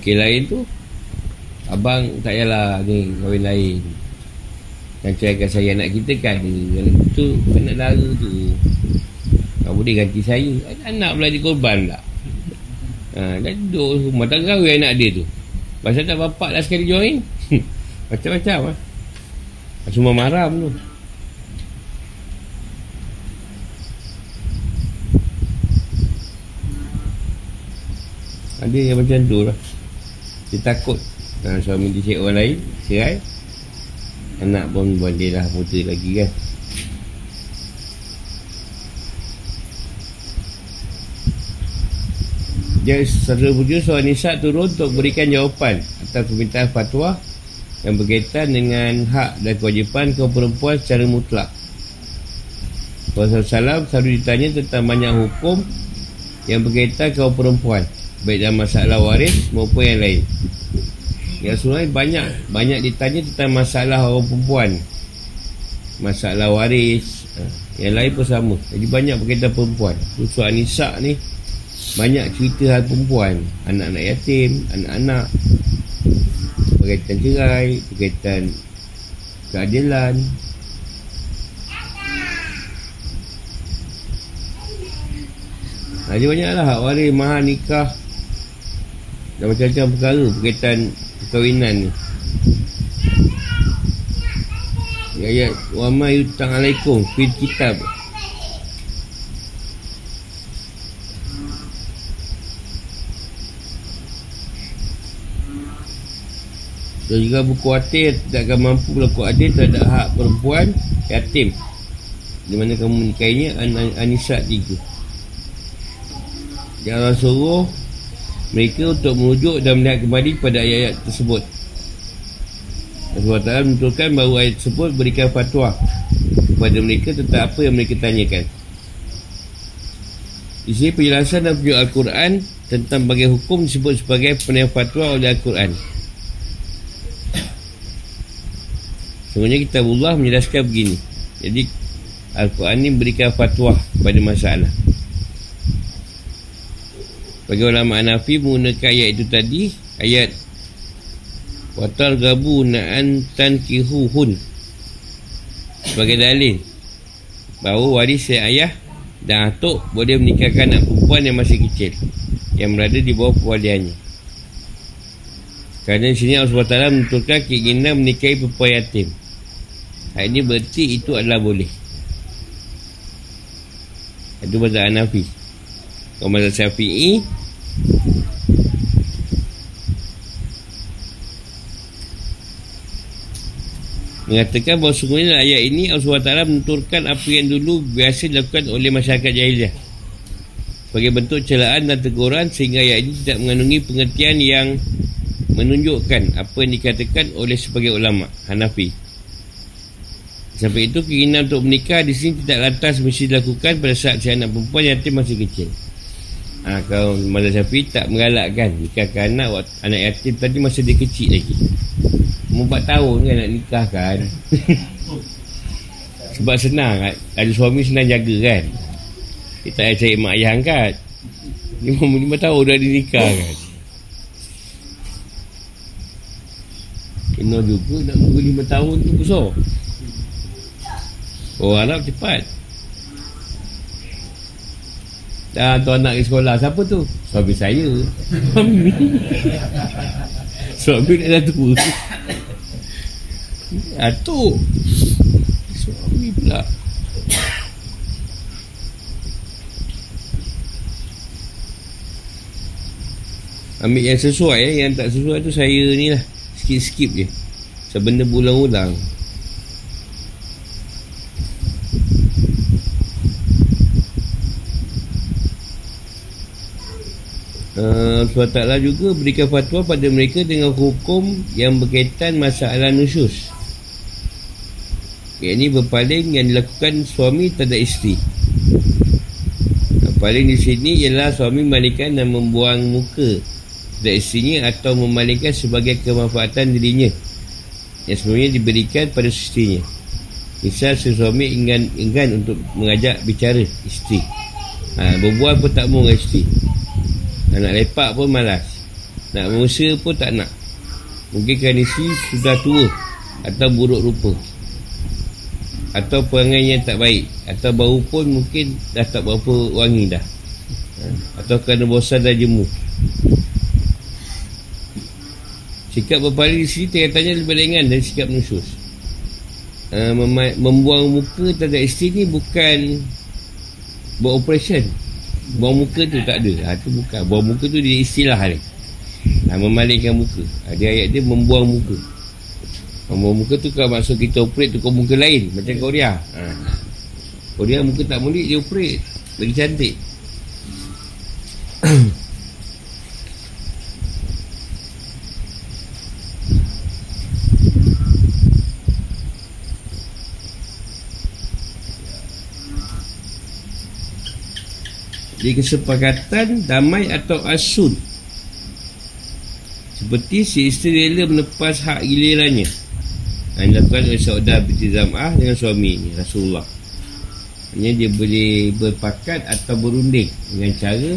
rezeki lain tu abang tak payahlah ni kahwin lain. Yang ceraikan saya anak kita kan ada tu anak dara tu. Tak boleh ganti saya. Anak pula dia korban tak? Ha, dah duduk rumah tak kahwin anak dia tu. Pasal tak bapak dah sekali join. Macam-macam lah semua marah pun ada yang macam tu lah dia takut ha, Suami dia cek orang lain Cerai Anak pun dia dah muda lagi kan. Jadi saudara puja Surah Nisa turun untuk berikan jawapan Atas permintaan fatwa Yang berkaitan dengan hak dan kewajipan kaum perempuan secara mutlak. Rasulullah SAW selalu ditanya tentang banyak hukum Yang berkaitan kaum perempuan baik dalam masalah waris maupun yang lain? Yang Rasulullah banyak banyak ditanya tentang masalah orang perempuan. Masalah waris ha, Yang lain pun sama. Jadi banyak berkaitan perempuan. Surah Nisa ni Banyak cerita hal perempuan. Anak-anak yatim Anak-anak. Berkaitan cerai Berkaitan Keadilan. Ada banyak lah Hak waris, mahal, nikah Dan macam-macam perkara Berkaitan perkahwinan ni Ayat Wa ma yutang alaikum Fil kitab Dan juga buku atir tidak akan mampu berlaku adil terhadap hak perempuan yatim. Di mana kamu menikahinya an Anisa tiga. Jangan suruh mereka untuk merujuk dan melihat kembali pada ayat-ayat tersebut. Allah Ta'ala menentukan bahawa ayat tersebut berikan fatwa kepada mereka tentang apa yang mereka tanyakan. Di sini penjelasan dan penjelasan Al-Quran tentang bagian hukum disebut sebagai penilaian fatwa oleh Al-Quran. Sebenarnya kita Allah menjelaskan begini. Jadi Al-Quran ini berikan fatwa kepada masalah. Bagi ulama Hanafi menggunakan ayat itu tadi, ayat Watar gabu na'an tankihuhun Sebagai dalil. Bahawa waris ayah Dan atuk boleh menikahkan anak perempuan yang masih kecil Yang berada di bawah pewaliannya Kerana sini Allah SWT menentukan keinginan menikahi perempuan yatim. Hal ini berarti itu adalah boleh. Itu mazhab Hanafi. Kalau mazhab Syafi'i Mengatakan bahawa sungguhnya ayat ini Allah SWT menentukan apa yang dulu biasa dilakukan oleh masyarakat jahiliah. Sebagai bentuk celaan dan teguran sehingga ayat ini tidak mengandungi pengertian yang menunjukkan apa yang dikatakan oleh sebagai ulama Hanafi. Sampai itu keinginan untuk menikah di sini tidak lantas mesti dilakukan pada saat si anak perempuan yatim masih kecil ha, Kalau Mazhab Syafi'i tak mengalakkan nikahkan anak anak yatim tadi masa dia kecil lagi. Umur 4 tahun kan nak nikah kan? Sebab senang Ada suami senang jaga kan? Kita tak payah cari mak ayah angkat. 5, 5 tahun dah dinikah kan? Kena juga nak tunggu 5 tahun tu besar. Oh Arab cepat Dah tu anak ke sekolah Siapa tu? Suami saya. Suami? Suami dah tua. Atuk Suami pula. Ambil yang sesuai eh. Yang tak sesuai tu saya ni lah. Skip-skip je. Sebenda berulang-ulang Uh, Ta'ala juga berikan fatwa pada mereka dengan hukum yang berkaitan masalah nusus yang ini berpaling yang dilakukan suami terhadap isteri. Paling di sini ialah suami memalingkan dan membuang muka terhadap isterinya atau memalingkan sebagai kemanfaatan dirinya yang sebenarnya diberikan pada isterinya. Misal suami ingin, ingin untuk mengajak bicara isteri. Ha, berbual pun tak mahu dengan isteri. Nak lepak pun malas. Nak mengusir pun tak nak. Mungkin kerana isteri sudah tua atau buruk rupa atau perangai yang tak baik atau bau pun mungkin dah tak berapa wangi dah ha? atau kerana bosan dan jemu sikap berpaling sini tanya-tanya lebih ringan dari sikap nusus ha, mem- membuang muka terhadap isteri ni bukan buat operation buang muka tu tak ada. Ha, tu bukan. Buang muka tu dia istilah ni ha, memalingkan muka. Ha, dia ayat dia membuang muka. Nombor muka tu kan maksud kita operate tukar muka lain. Macam Korea. Ha. Korea muka tak mulik dia operate. Lagi cantik Di kesepakatan damai atau asun. Seperti si isteri rela melepas hak gilirannya. Yang dilakukan oleh Saudah binti Zam'ah dengan suami Rasulullah. Hanya dia boleh berpakat atau berunding dengan cara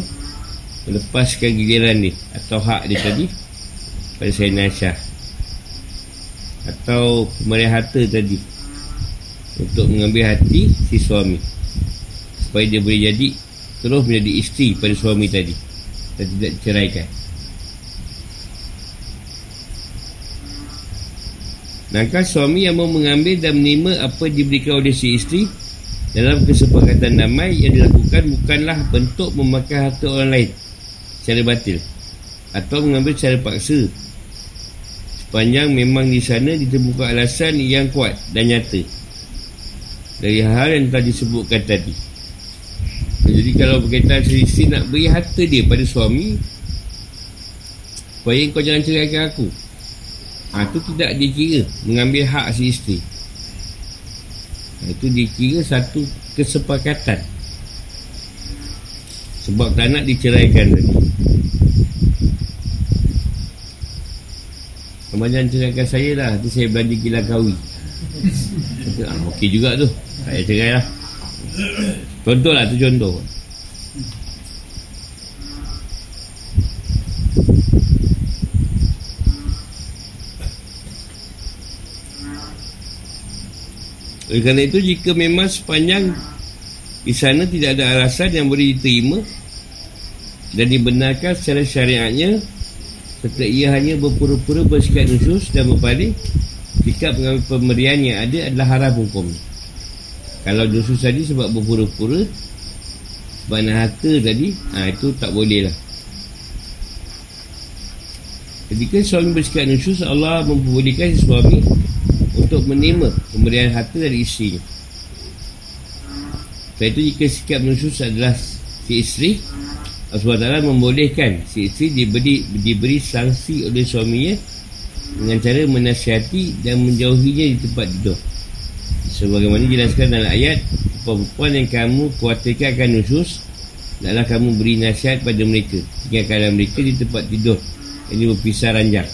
melepaskan giliran dia atau hak dia tadi pada Sayyidina Aisyah. Atau pemberian harta tadi untuk mengambil hati si suami supaya dia boleh jadi terus menjadi isteri pada suami tadi. Dan tidak diceraikan Maka suami yang mau mengambil dan menerima apa diberikan oleh si isteri dalam kesepakatan damai yang dilakukan bukanlah bentuk memakai harta orang lain secara batil atau mengambil secara paksa. Sepanjang memang di sana ditemukan alasan yang kuat dan nyata dari hal yang telah disebutkan tadi jadi kalau berkaitan si isteri nak beri harta dia pada suami supaya kau jangan ceraikan aku. Ha, Itu tidak dikira Mengambil hak si isteri. Ha, Itu dikira satu kesepakatan. Sebab tak nak diceraikan tadi. Kamu jangan ceraikan saya lah. Nanti saya belanja gila kawi. Ah, Okey juga tu. Saya cerai lah Contoh lah tu contoh. Oleh kerana itu jika memang sepanjang di sana tidak ada alasan yang boleh diterima dan dibenarkan secara syariatnya serta ia hanya berpura-pura bersikap nusus dan berpaling sikap pemberian yang ada adalah haram hukum kalau nusus tadi sebab berpura-pura sebab nak harta tadi ha, itu tak boleh lah. Ketika suami bersikap nusus Allah memperbolehkan suami untuk menerima pemberian harta dari isteri Sebab itu jika sikap menusus adalah si isteri Allah SWT membolehkan si isteri diberi, diberi sanksi oleh suaminya dengan cara menasihati dan menjauhinya di tempat tidur sebagaimana jelaskan dalam ayat perempuan yang kamu khawatirkan akan nusus adalah kamu beri nasihat pada mereka. Tinggalkanlah mereka di tempat tidur ini berpisah ranjang.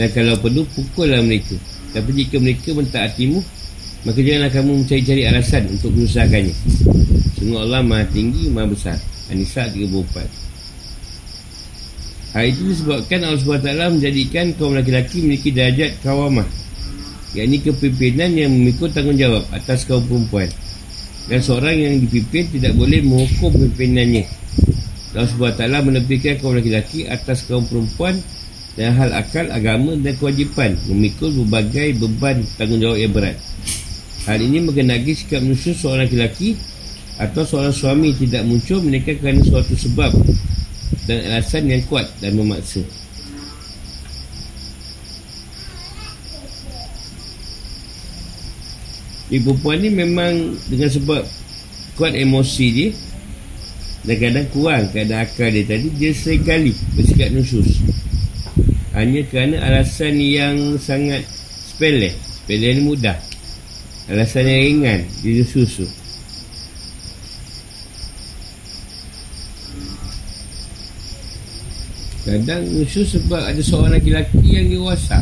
Dan kalau perlu pukullah mereka. Tapi jika mereka mentaatimu Maka janganlah kamu mencari-cari alasan Untuk menyusahkannya Sungguh Allah maha tinggi, maha besar. Anisa 34 Hal itu disebabkan Allah SWT menjadikan kaum laki-laki memiliki darjat kawamah Yang ini kepimpinan yang memikul tanggungjawab atas kaum perempuan Dan seorang yang dipimpin tidak boleh menghukum pimpinannya Allah SWT menebihkan kaum laki-laki atas kaum perempuan dan hal akal agama dan kewajipan memikul berbagai beban tanggungjawab yang berat. Hal ini mengenai sikap manusia seorang lelaki atau seorang suami tidak muncul mereka kerana suatu sebab dan alasan yang kuat dan memaksa. Ibu perempuan ni memang dengan sebab kuat emosi dia dan kadang kurang keadaan akal dia tadi dia seringkali bersikap nusus. Hanya kerana alasan yang sangat sepele. Sepele ni mudah. Alasan yang ringan dia susu. Kadang susu sebab ada seorang lelaki yang dewasa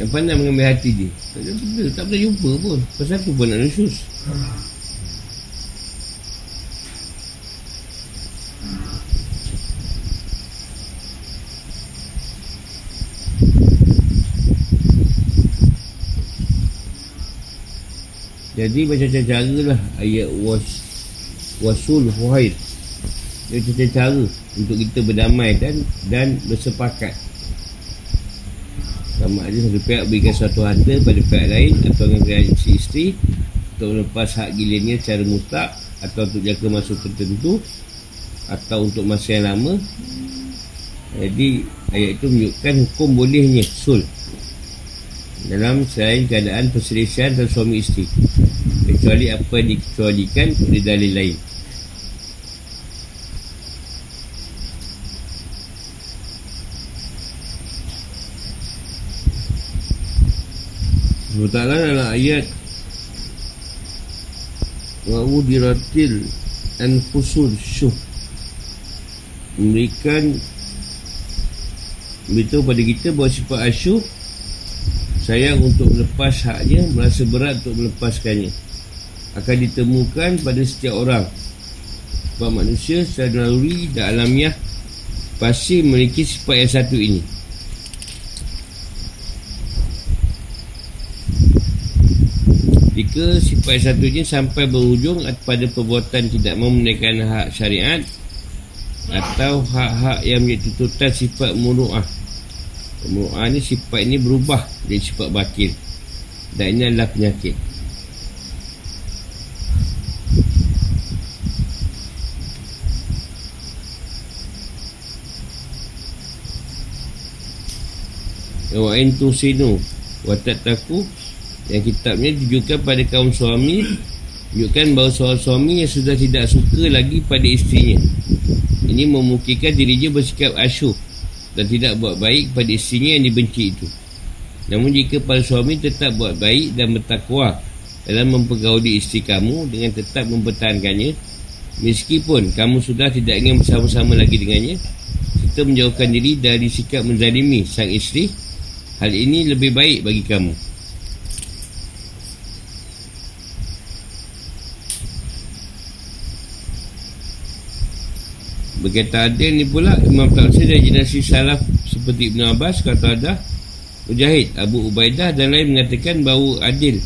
yang pandai mengambil hati dia tak ada tak pernah jumpa pun pasal tu pun nak nusus Jadi macam-macam cara lah ayat was wasul fuhaid. Dia macam cara untuk kita berdamai dan dan bersepakat. Sama ada satu pihak berikan satu harta pada pihak lain atau dengan si isteri untuk melepas hak gilirnya secara mutlak atau untuk jaga masa tertentu atau untuk masa yang lama. Jadi ayat itu menunjukkan hukum bolehnya sul. Dalam selain keadaan perselisihan dan suami isteri. Kecuali apa yang dikecualikan oleh dalil lain Ta'ala dalam ayat Wa'udiratil Anfusul syuh. Memberikan Beritahu pada kita bahawa sifat asyuh Sayang untuk melepas haknya Merasa berat untuk melepaskannya. Akan ditemukan pada setiap orang. Sebab manusia secara naluri dan alamiah pasti memiliki sifat yang satu ini jika sifat yang satu ini sampai berhujung pada perbuatan tidak memenuhi hak syariat atau hak-hak yang menjadi tuntutan sifat muru'ah. Muru'ah ni sifat ini berubah jadi sifat bakil dan ini adalah penyakit. Wa in tusinu wa tattaku yang kitabnya ditujukan pada kaum suami tunjukkan bahawa seorang suami yang sudah tidak suka lagi pada isterinya ini memungkinkan dirinya bersikap asyuh dan tidak buat baik pada isterinya yang dibenci itu. Namun jika para suami tetap buat baik dan bertakwa dalam mempergauli isteri kamu dengan tetap mempertahankannya meskipun kamu sudah tidak ingin bersama-sama lagi dengannya kita menjauhkan diri dari sikap menzalimi sang isteri Hal ini lebih baik bagi kamu Berkata adil ni pula Imam Taksir dan generasi salaf Seperti Ibn Abbas kata ada Mujahid, Abu Ubaidah dan lain mengatakan bahawa adil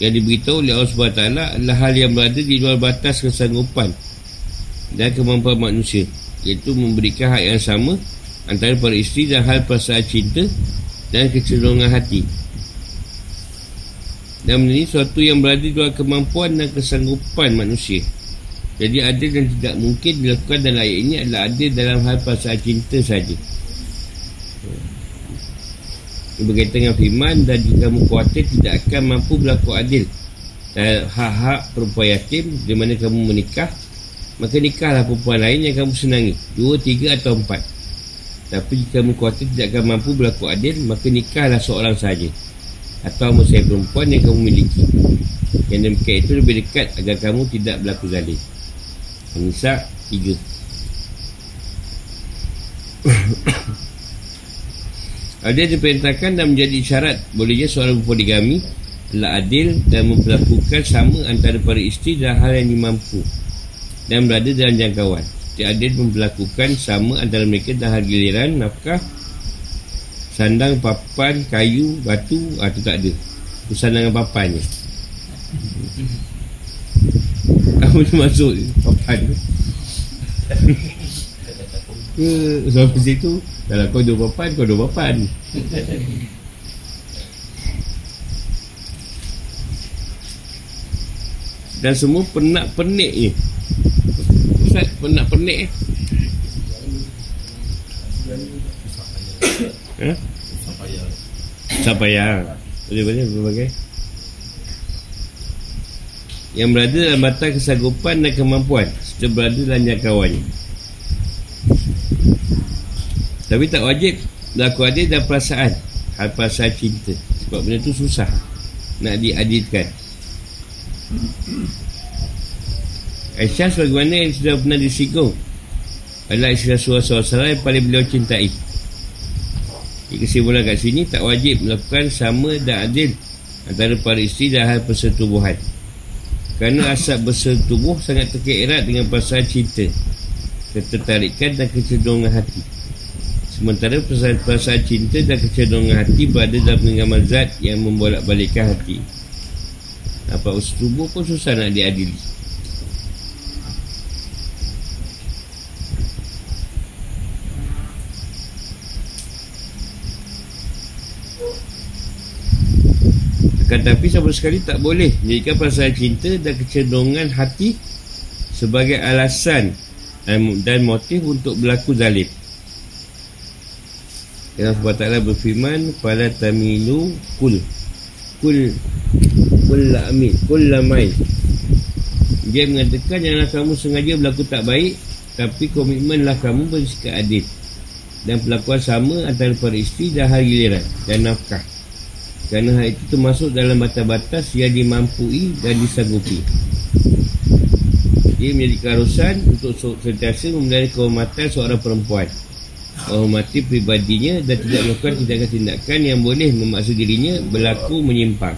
Yang diberitahu oleh Allah SWT adalah hal yang berada di luar batas kesanggupan Dan kemampuan manusia Iaitu memberikan hak yang sama Antara para isteri dan hal perasaan cinta dan kecenderungan hati. Dan ini suatu yang berada di luar kemampuan dan kesanggupan manusia jadi adil dan tidak mungkin dilakukan dalam ayat ini adalah adil dalam hal perasaan cinta saja. Berkaitan dengan firman dan jika kamu khawatir tidak akan mampu berlaku adil. Dan hak-hak perempuan yatim di mana kamu menikah maka nikahlah perempuan lain yang kamu senangi. Dua, tiga atau empat. Tapi jika kamu khawatir tidak akan mampu berlaku adil Maka nikahlah seorang saja. Atau masyarakat perempuan yang kamu miliki. Yang demikian itu lebih dekat Agar kamu tidak berlaku zalim Nisa 3 Adil diperintahkan dan menjadi syarat. Bolehnya seorang berpoligami Telah adil dan memperlakukan sama Antara para isteri dan hal yang dimampu Dan berada dalam jangkauan. Siti Adil memperlakukan sama antara mereka dah harga giliran nafkah sandang papan kayu batu ah, tu tak ada. Tu sandangan papan je tu masuk papan ke sampai situ kalau kau dua papan kau dua papan dan semua penak-penik ni. Ustaz pernah penik eh? Ha? Sapaya Boleh-boleh berbagai Yang berada dalam batas kesanggupan dan kemampuan. Serta berada dalam jangkauannya Tapi tak wajib Berlaku adil dan perasaan. Hal perasaan cinta. Sebab benda tu susah Nak diadilkan. Aisyah sebagaimana yang sudah pernah disinggung adalah isteri Rasulullah SAW yang paling beliau cintai. Jadi kesimpulan kat sini tak wajib melakukan sama dan adil antara para isteri dan hal persetubuhan kerana asap bersetubuh sangat terkait erat dengan perasaan cinta ketertarikan dan kecenderungan hati. Sementara perasaan cinta dan kecenderungan hati berada dalam genggaman zat yang membolak-balikkan hati. Apa bersetubuh pun susah nak diadili tapi sama sekali tak boleh Jadikan perasaan cinta dan kecenderungan hati Sebagai alasan Dan motif untuk berlaku zalim. Allah SWT berfirman Pada tamilu kul Kul Kul la amin Kul la main Dia mengatakan Janganlah kamu sengaja berlaku tak baik Tapi komitmenlah kamu bersikap adil Dan perlakuan sama Antara para isteri dan hari giliran Dan nafkah kerana hal itu termasuk dalam batas-batas yang dimampui dan disanggupi Ia menjadi keharusan untuk sentiasa memelihara kehormatan seorang perempuan. Menghormati pribadinya dan tidak melakukan tindakan-tindakan yang boleh memaksa dirinya berlaku menyimpang.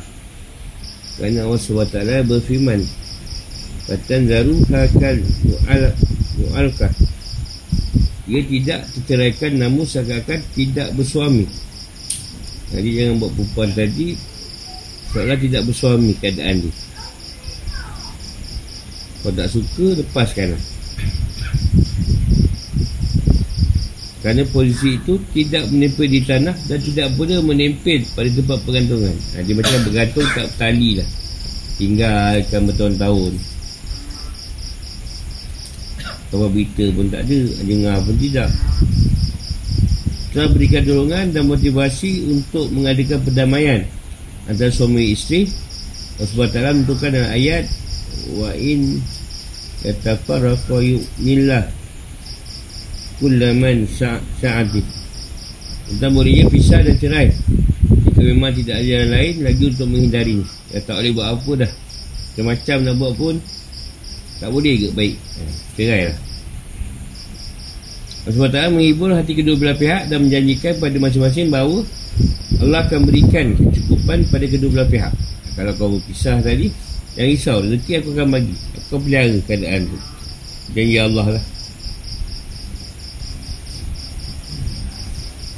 Kerana Allah SWT berfirman Fatan zaru hakal mu'al, mu'alkah. Ia tidak terceraikan namun seakan-akan tidak bersuami Jadi jangan buat perempuan tadi Seolah tidak bersuami keadaan dia Kalau tak suka lepaskan lah Kerana posisi itu tidak menempel di tanah dan tidak pula menempel pada tempat pergantungan. Ha, dia macam bergantung kat tali lah. Tinggalkan bertahun-tahun. Kawan berita pun tak ada. Dengar pun tidak. Telah berikan dorongan dan motivasi untuk mengadakan perdamaian antara suami isteri. Allah SWT menentukan dalam ayat wa in yatafarraqa yu'nillah kullaman sa'ati tentang muridnya pisah dan cerai. Jika memang tidak ada yang lain lagi untuk menghindari. Ya, tak boleh buat apa dah. Macam-macam nak buat pun tak boleh ke baik? Ya, cerai lah sebab tak menghibur hati kedua belah pihak dan menjanjikan pada masing-masing bahawa Allah akan berikan kecukupan pada kedua belah pihak. Kalau kau berpisah tadi yang risau rezeki aku akan bagi. Aku akan pelihara keadaan tu. Janji Allah lah.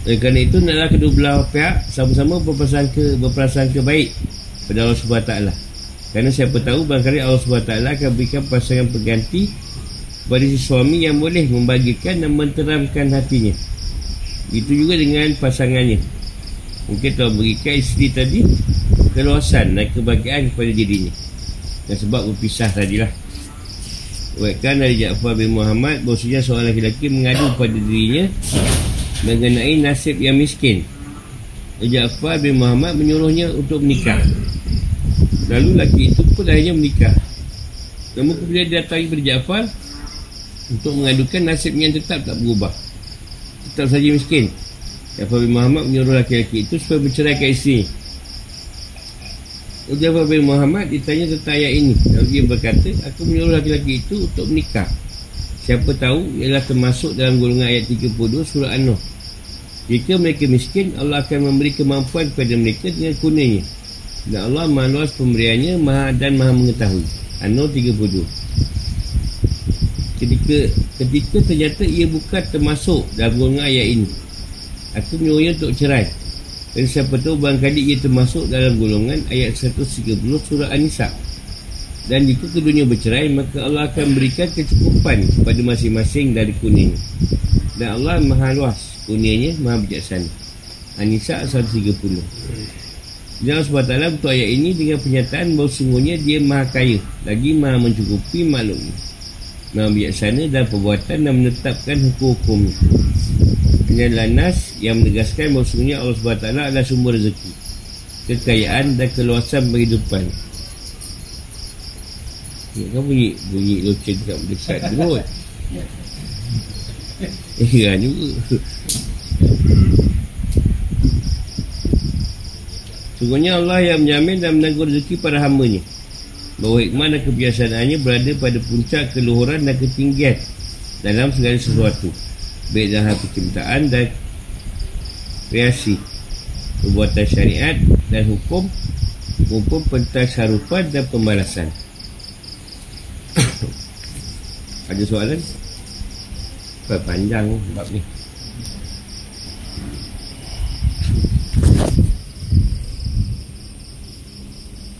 Oleh kerana itu naklah kedua belah pihak sama-sama berprasangka berprasangka baik pada Allah SWT. Kerana siapa tahu barangkali Allah SWT akan berikan pasangan pengganti kepada si suami yang boleh membagikan dan menteramkan hatinya. Itu juga dengan pasangannya. Mungkin telah berikan isteri tadi keluasan dan kebahagiaan kepada dirinya. Dan sebab berpisah tadilah. Buatkan dari Ja'far bin Muhammad Bahasanya seorang lelaki mengadu pada dirinya mengenai nasib yang miskin. Ja'far bin Muhammad menyuruhnya untuk menikah. Lalu laki itu pun akhirnya menikah. Namun kemudian dia datang kepada Ja'far untuk mengadukan nasib yang tetap tak berubah. Tetap saja miskin. Ja'far bin Muhammad menyuruh laki-laki itu supaya bercerai ke isteri. Ja'far bin Muhammad ditanya tentang ayat ini. Lalu dia berkata, aku menyuruh laki-laki itu untuk menikah. Siapa tahu ialah termasuk dalam golongan ayat 32 surah An-Nuh. Jika mereka miskin, Allah akan memberi kemampuan kepada mereka dengan kuningnya. Dan Allah maha luas pemberiannya maha dan maha mengetahui. An-Nur 32. Ketika, ketika ternyata ia bukan termasuk dalam golongan ayat ini. Aku menyuruhnya untuk cerai. Dan siapa tahu barangkali ia termasuk dalam golongan ayat 130 surah An-Nisa. Dan jika keduanya bercerai, maka Allah akan berikan kecukupan kepada masing-masing dari kuning. Dan Allah maha luas kurnianya maha bijaksana An-Nisa 130 Dan Allah SWT untuk ayat ini dengan pernyataan bahawa sungguhnya dia maha kaya lagi maha mencukupi maklumnya maha bijaksana dan perbuatan dan menetapkan hukum-hukum ini nas yang menegaskan bahawa sungguhnya Allah SWT adalah sumber rezeki kekayaan dan keluasan kehidupan Ya, kan bunyi bunyi loceng kat dekat dulu. Eh, kan juga. Sungguhnya Allah yang menjamin dan menanggung rezeki para hambanya Bahawa hikmah dan kebiasaannya berada pada puncak keluhuran dan ketinggian Dalam segala sesuatu. Baik dalam penciptaan dan kreasi Perbuatan syariat dan hukum Maupun pentasyarupan dan pembalasan. Ada soalan? Panjang bab ni